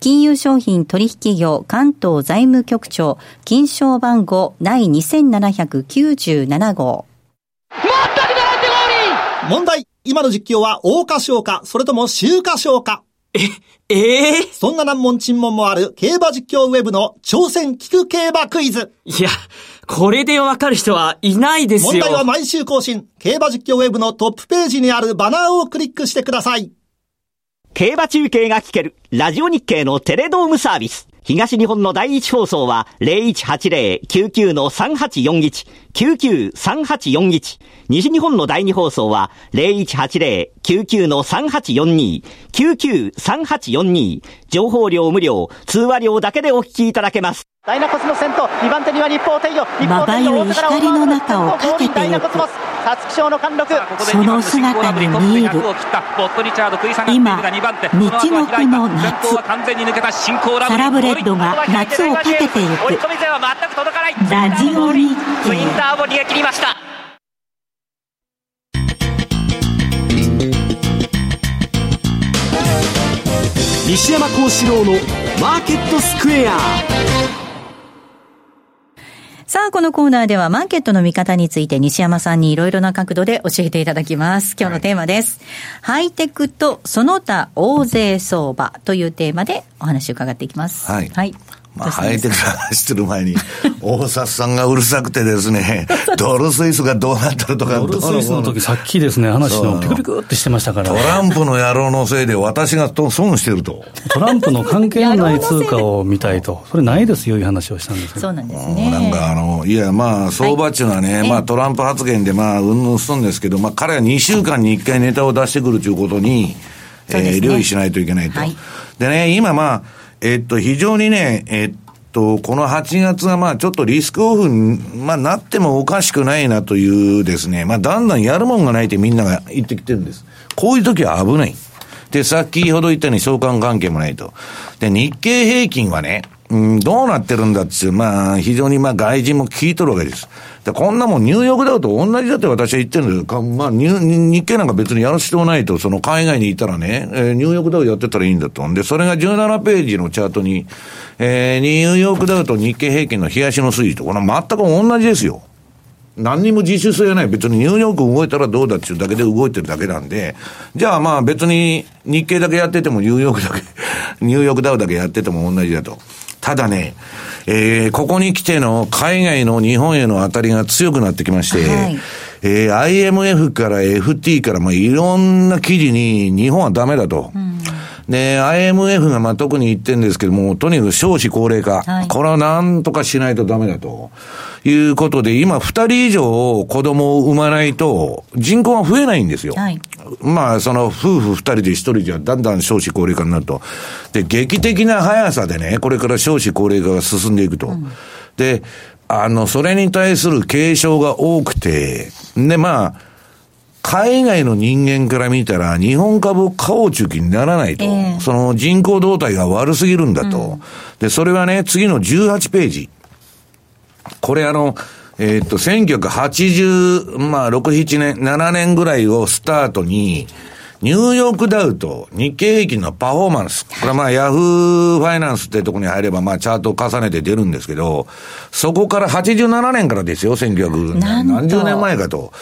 金融商品取引業関東財務局長、金賞番号第2797号。問題今の実況は大歌唱か、それとも週歌唱かえ、ええー、そんな難問沈問もある競馬実況ウェブの挑戦聞く競馬クイズ。いや、これでわかる人はいないですよ。問題は毎週更新。競馬実況ウェブのトップページにあるバナーをクリックしてください。競馬中継が聞ける、ラジオ日経のテレドームサービス。東日本の第一放送は0180-99-3841、99-3841。西日本の第二放送は0180-99-3842、99-3842。情報量無料、通話料だけでお聞きいただけます。ダイナコスの先頭、2番手には日報帝よ。まばゆい光の中をかけてゆく。その姿に見える。今日木の夏。サラブレッドが夏をかけていく。ラジオ日経西山幸四郎のマーケットスクエアさあ、このコーナーではマーケットの見方について西山さんにいろいろな角度で教えていただきます。今日のテーマです。はい、ハイテクとその他大勢相場というテーマでお話を伺っていきます。はい。はいまあ、ハイテク話してる前に、大札さんがうるさくてですね、ドルスイスがどうなったるとか、ドルスイスの時さっきですね、話のピクピクってしてましたから。トランプの野郎のせいで私が損してると。トランプの関係のない通貨を見たいと。それないですよ、いう話をしたんですそうなんですね。なんかあの、いや、まあ、相場っていうのはね、はい、まあ、トランプ発言で、まあ、うんぬんするんですけど、まあ、彼は2週間に1回ネタを出してくるということに、えー、留意しないといけないと。はい、でね、今まあ、えっと、非常にね、えっと、この8月はまあちょっとリスクオフに、まあ、なってもおかしくないなというですね、まあだんだんやるもんがないってみんなが言ってきてるんです。こういう時は危ない。で、さっきほど言ったように相関関係もないと。で、日経平均はね、うん、どうなってるんだっていう、まあ、非常にまあ外人も聞いとるわけです。で、こんなもんニューヨークダウと同じだって私は言ってるんですよまあ、日経なんか別にやる必要ないと、その海外にいたらね、えー、ニューヨークダウやってたらいいんだと。で、それが17ページのチャートに、えー、ニューヨークダウと日経平均の冷やしの推移と、これ全く同じですよ。何にも自主性はない。別にニューヨーク動いたらどうだっていうだけで動いてるだけなんで、じゃあまあ別に日経だけやっててもニューヨークだけ、ニューヨークダウだけやってても同じだと。ただね、えー、ここに来ての海外の日本への当たりが強くなってきまして、はい、えー、IMF から FT から、まあ、いろんな記事に日本はダメだと。うんで、IMF がまあ特に言ってるんですけども、とにかく少子高齢化、はい、これはなんとかしないとダメだと。いうことで、今二人以上子供を産まないと人口が増えないんですよ。はい、まあ、その夫婦二人で一人じゃだんだん少子高齢化になると。で、劇的な速さでね、これから少子高齢化が進んでいくと。うん、で、あの、それに対する警鐘が多くて、で、まあ、海外の人間から見たら、日本株を買おう中期にならないと、えー、その人口動態が悪すぎるんだと、うん、で、それはね、次の18ページ。これあの、えー、っと、1980、まあ、6、7年、7年ぐらいをスタートに、ニューヨークダウと日経平均のパフォーマンス。これはまあ、ヤフーファイナンスってとこに入れば、まあ、チャートを重ねて出るんですけど、そこから87年からですよ、1900、何十年前かと。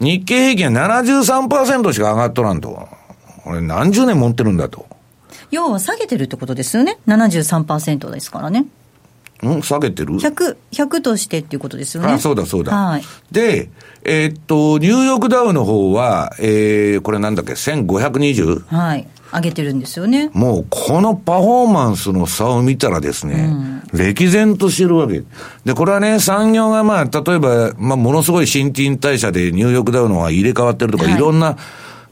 日経平均は73%しか上がっとらんと。これ何十年持ってるんだと。要は下げてるってことですよね。73%ですからね。ん下げてる ?100、100としてっていうことですよね。あ、そうだそうだ。はい。で、えー、っと、ニューヨークダウの方は、えー、これなんだっけ、1520? はい。上げてるんですよね。もう、このパフォーマンスの差を見たらですね、うん、歴然としてるわけ。で、これはね、産業がまあ、例えば、まあ、ものすごい新陳代謝でニューヨークダウの方が入れ替わってるとか、はい、いろんな、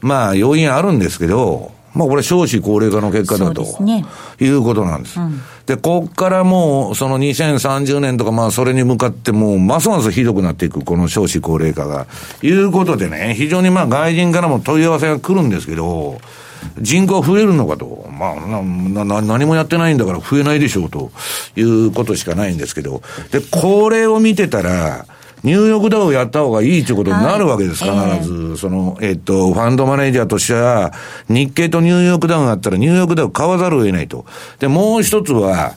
まあ、要因あるんですけど、まあ、これ少子高齢化の結果だと、ね、いうことなんです。うんで、こっからもう、その2030年とか、まあ、それに向かってもう、ますますひどくなっていく、この少子高齢化が。いうことでね、非常にまあ、外人からも問い合わせが来るんですけど、人口増えるのかと。まあ、な、な、何もやってないんだから増えないでしょうということしかないんですけど。で、これを見てたら、ニューヨークダウやった方がいいということになるわけです、はい、必ず。えー、その、えっと、ファンドマネージャーとしては、日経とニューヨークダウがあったら、ニューヨークダウ買わざるを得ないと。で、もう一つは、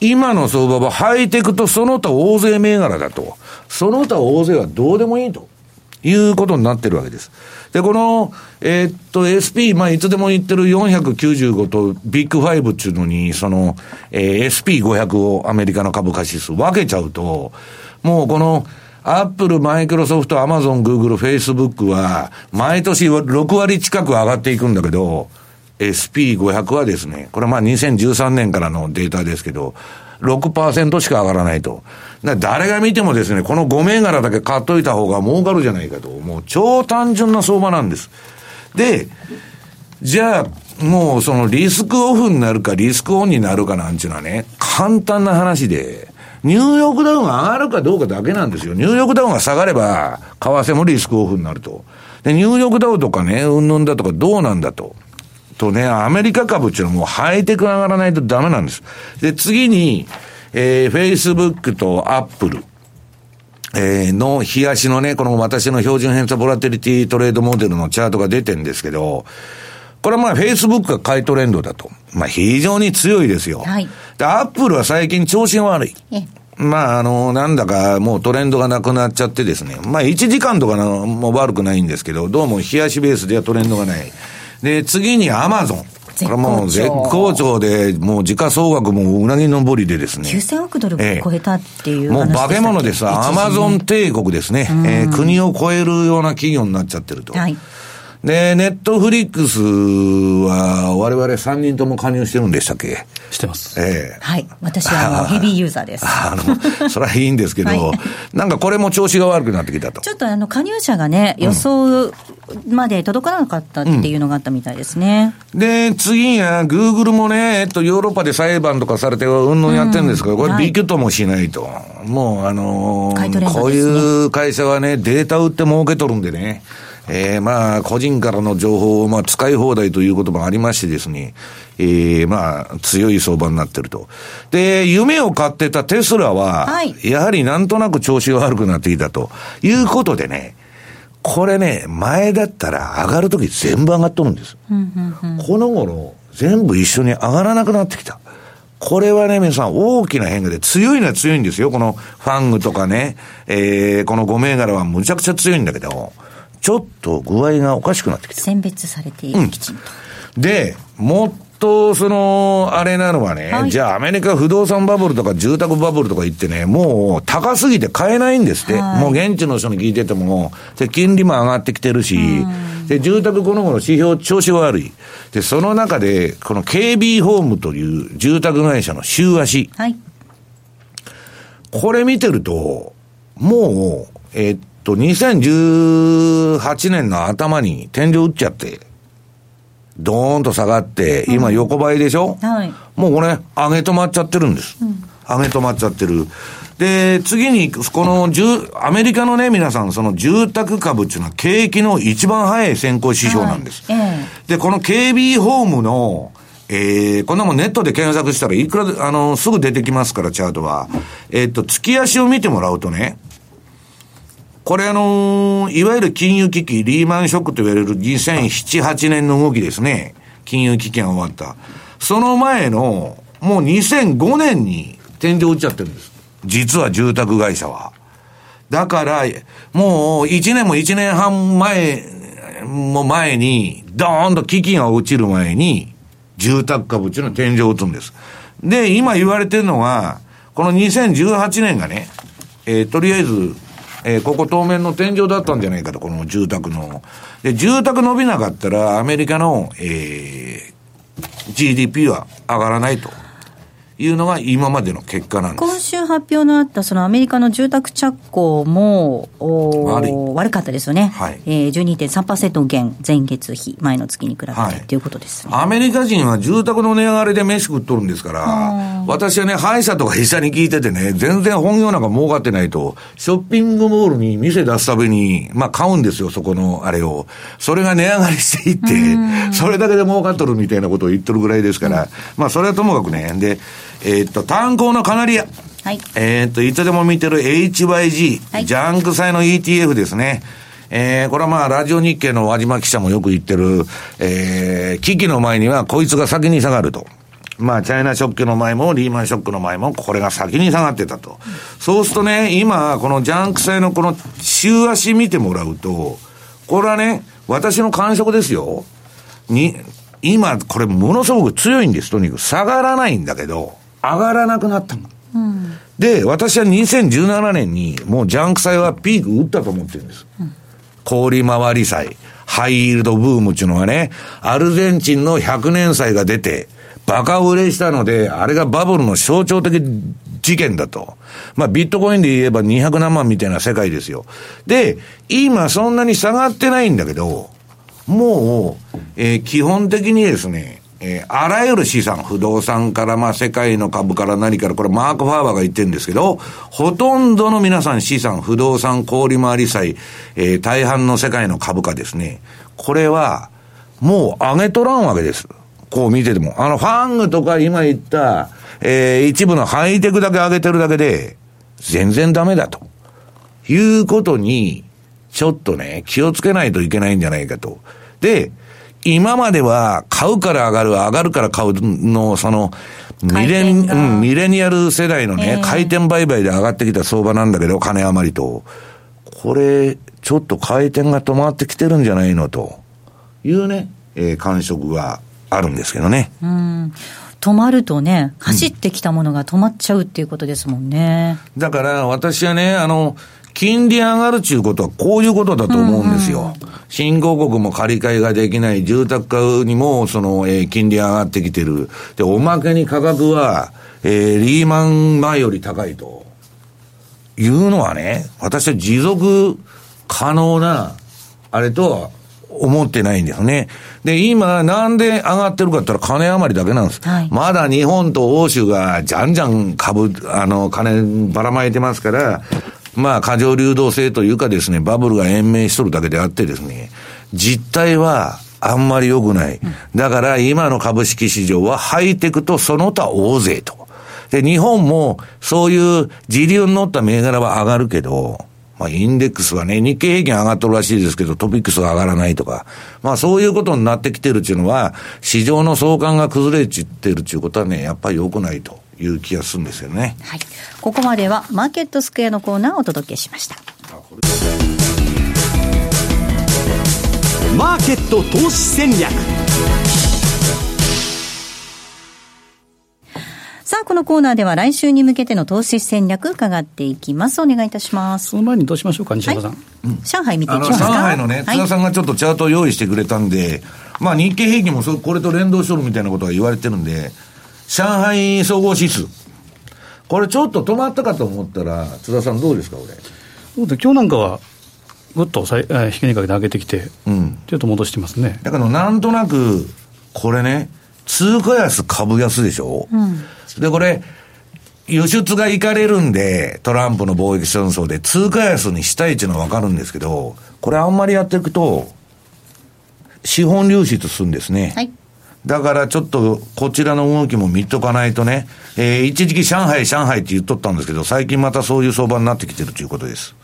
今の相場はハイテクとその他大勢銘柄だと。その他大勢はどうでもいいと。いうことになってるわけです。で、この、えー、っと、SP、まあ、いつでも言ってる495とビッグファイブっていうのに、その、えー、SP500 をアメリカの株価指数分けちゃうと、もうこの、アップル、マイクロソフト、アマゾン、グーグル、フェイスブックは、毎年6割近く上がっていくんだけど、SP500 はですね、これまあ2013年からのデータですけど、6%しか上がらないと。誰が見てもですね、この5銘柄だけ買っといた方が儲かるじゃないかと。もう超単純な相場なんです。で、じゃあ、もうそのリスクオフになるかリスクオンになるかなんていうのはね、簡単な話で、ニューヨークダウンが上がるかどうかだけなんですよ。ニューヨークダウンが下がれば、為替もリスクオフになると。で、ニューヨークダウンとかね、うんぬんだとかどうなんだと。とね、アメリカ株っていうのはもうハイテク上がらないとダメなんです。で、次に、えー、Facebook と Apple。えー、の、冷やしのね、この私の標準偏差ボラテリティトレードモデルのチャートが出てるんですけど、これはまあ、Facebook が買いトレンドだと。まあ、非常に強いですよ。はい。で、アップルは最近調子が悪い。まあ、あの、なんだかもうトレンドがなくなっちゃってですね。まあ、1時間とかのも悪くないんですけど、どうも冷やしベースではトレンドがない。で、次にアマゾン。これもう絶好調で、もう時価総額もうなぎ登りでですね。9000億ドル超えたっていう、ええ、もう化け物です。アマゾン帝国ですね。えー、国を超えるような企業になっちゃってると。はい。で、ネットフリックスは、我々3人とも加入してるんでしたっけ？してます。ええー、はい。私はもうヘビーユーザーです。あの、それはいいんですけど、はい、なんかこれも調子が悪くなってきたと。ちょっとあの、加入者がね、予想まで届かなかったっていうのがあったみたいですね。うん、で、次は、グーグルもね、えっと、ヨーロッパで裁判とかされて、うんぬんやってるんですけど、これ、ビキュッともしないと。はい、もう、あのーね、こういう会社はね、データ売って儲けとるんでね。えー、まあ、個人からの情報を、まあ、使い放題ということもありましてですね、えー、まあ、強い相場になってると。で、夢を買ってたテスラは、はい、やはりなんとなく調子が悪くなってきたということでね、これね、前だったら上がるとき全部上がっとるんです。この頃、全部一緒に上がらなくなってきた。これはね、皆さん大きな変化で強いのは強いんですよ。このファングとかね、えー、この5銘柄はむちゃくちゃ強いんだけど、ちょっと具合がおかしくなってきて選別されている、うん、きちんと。で、もっと、その、あれなのはね、はい、じゃあアメリカ不動産バブルとか住宅バブルとか言ってね、もう高すぎて買えないんですって。はい、もう現地の人に聞いてても、で、金利も上がってきてるし、で、住宅この頃指標調子悪い。で、その中で、この KB ホームという住宅会社の週足。はい。これ見てると、もう、えー、っと、2018年の頭に天井打っちゃって、ドーンと下がって、今横ばいでしょ、うん、はい。もうこれ、上げ止まっちゃってるんです。うん、上げ止まっちゃってる。で、次に、この、アメリカのね、皆さん、その住宅株っていうのは景気の一番早い先行指標なんです。はいえー、で、この KB ホームの、えー、こんなもんネットで検索したらいくら、あの、すぐ出てきますから、チャートは。えー、っと、月足を見てもらうとね、これあのいわゆる金融危機、リーマンショックと言われる2007、8年の動きですね。金融危機が終わった。その前の、もう2005年に天井打っちゃってるんです。実は住宅会社は。だから、もう1年も1年半前、も前に、ドーンと危機が落ちる前に、住宅株っていうのは天井を打つんです。で、今言われてるのは、この2018年がね、えー、とりあえず、えー、ここ当面の天井だったんじゃないかと、この住宅の。で、住宅伸びなかったら、アメリカの、えー、GDP は上がらないというのが今までの結果なんです。今週発表のあったそのアメリカの住宅着工も悪い。悪かったですよね、はい。えー、12.3%減、前月比、前の月に比べて、はい。ということですね。アメリカ人は住宅の値上がりで飯食っとるんですから、私はね、歯医者とか医者に聞いててね、全然本業なんか儲かってないと、ショッピングモールに店出すたびに、まあ買うんですよ、そこのあれを。それが値上がりしていって、それだけで儲かっとるみたいなことを言っとるぐらいですから、まあそれはともかくね、で、えーっと、炭鉱のカナリア。はい。えーっと、いつでも見てる HYG、はいジャンク債の ETF ですね。えー、これはまあ、ラジオ日経の輪島記者もよく言ってる、えー、危機の前にはこいつが先に下がると。まあ、チャイナショックの前も、リーマンショックの前も、これが先に下がってたと。そうするとね、今、このジャンク債のこの週足見てもらうと、これはね、私の感触ですよ。に、今、これものすごく強いんです、とにかく。下がらないんだけど、上がらなくなったの。で、私は2017年にもうジャンク債はピーク打ったと思ってるんです。氷回り債、ハイイールドブームっていうのがね、アルゼンチンの100年債が出て、バカ売れしたので、あれがバブルの象徴的事件だと。まあ、ビットコインで言えば200何万みたいな世界ですよ。で、今そんなに下がってないんだけど、もう、えー基本的にですね、えーあらゆる資産、不動産から、まあ、世界の株から何から、これマーク・ファーバーが言ってるんですけど、ほとんどの皆さん資産、不動産、小売回り債、えー大半の世界の株価ですね。これは、もう上げとらんわけです。こう見てても。あの、ファングとか今言った、えー一部のハイテクだけ上げてるだけで、全然ダメだと。いうことに、ちょっとね、気をつけないといけないんじゃないかと。で、今までは買うから上がる、上がるから買うの、その、ミレうん、ミレニアル世代のね、ええ回転売買で上がってきた相場なんだけど、金余りと。これ、ちょっと回転が止まってきてるんじゃないのというね、えー感触があるんですけどね。うん止まるとね、走ってきたものが止まっちゃうっていうことですもんね。だから私はね、あの、金利上がるっていうことはこういうことだと思うんですよ。新興国も借り換えができない、住宅買うにも、その、えー金利上がってきてる。で、おまけに価格は、えーリーマン前より高いと。いうのはね、私は持続可能な、あれとは思ってないんですね。で、今、なんで上がってるかって言ったら金余りだけなんです。はいまだ日本と欧州がじゃんじゃん株、あの、金ばらまいてますから、まあ、過剰流動性というかですね、バブルが延命しとるだけであってですね、実態はあんまり良くない。だから今の株式市場はハイテクとその他大勢と。で、日本もそういう時流に乗った銘柄は上がるけど、まあ、インデックスはね、日経平均上がっとるらしいですけど、トピックスが上がらないとか、まあそういうことになってきてるっていうのは、市場の相関が崩れちってるっていうことはね、やっぱり良くないという気がするんですよね。はい。ここまではマーケットスクエアのコーナーをお届けしました。マーケット投資戦略さあ、このコーナーでは来週に向けての投資戦略伺っていきます。お願いいたします。その前にどうしましょうか、西岡さん。上海見ていきますか？上海のね、津田さんがちょっとチャートを用意してくれたんで、まあ日経平均もそこれと連動しとるみたいなことが言われてるんで、上海総合指数。これちょっと止まったかと思ったら、津田さんどうですか、これ？そうで今日なんかは、ぐっと引きにかけて上げてきて、うん。ちょっと戻してますね。だからなんとなく、これね、通貨安株安でしょ、で、これ、輸出がいかれるんで、トランプの貿易戦争で通貨安にしたいっていうのはわかるんですけど、これあんまりやっていくと、資本流出するんですね。はい。だからちょっとこちらの動きも見とかないとね、えー一時期上海、上海って言っとったんですけど、最近またそういう相場になってきてるということです。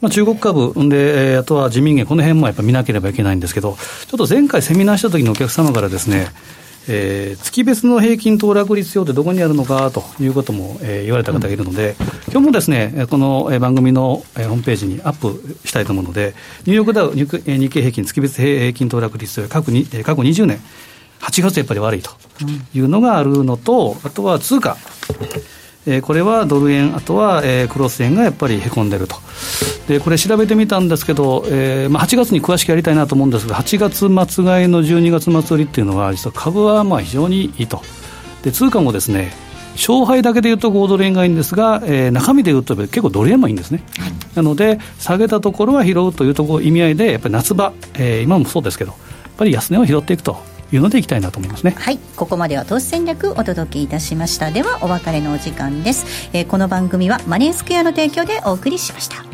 まあ、中国株で、えーあとは自民元、この辺もやっぱ見なければいけないんですけど、ちょっと前回セミナーした時のお客様からですね、えー月別の平均騰落率表ってどこにあるのかということも、えー言われた方がいるので、今日もですね、えーこのえー番組のえーホームページにアップしたいと思うので、ニューヨークダウ、日経平均月別平均騰落率過去にえー過去20年、8月やっぱり悪いというのがあるのと、あとは通貨。えーこれはドル円、あとは、えークロス円がやっぱりへこんでると、でこれ、調べてみたんですけど、えーまあ、8月に詳しくやりたいなと思うんですが、8月末買いの12月末売りっていうのは、実は株はまあ非常にいいと。で通貨もですね勝敗だけでいうと5ドル円がいいんですが、えー、中身でいうと結構ドル円もいいんですね、はい、なので下げたところは拾うというところ意味合いでやっぱり夏場、えー、今もそうですけどやっぱり安値を拾っていくというのでいきたいなと思いますね。はい。ここまでは投資戦略お届けいたしました。ではお別れのお時間です、えー、この番組はマネースクエアの提供でお送りしました。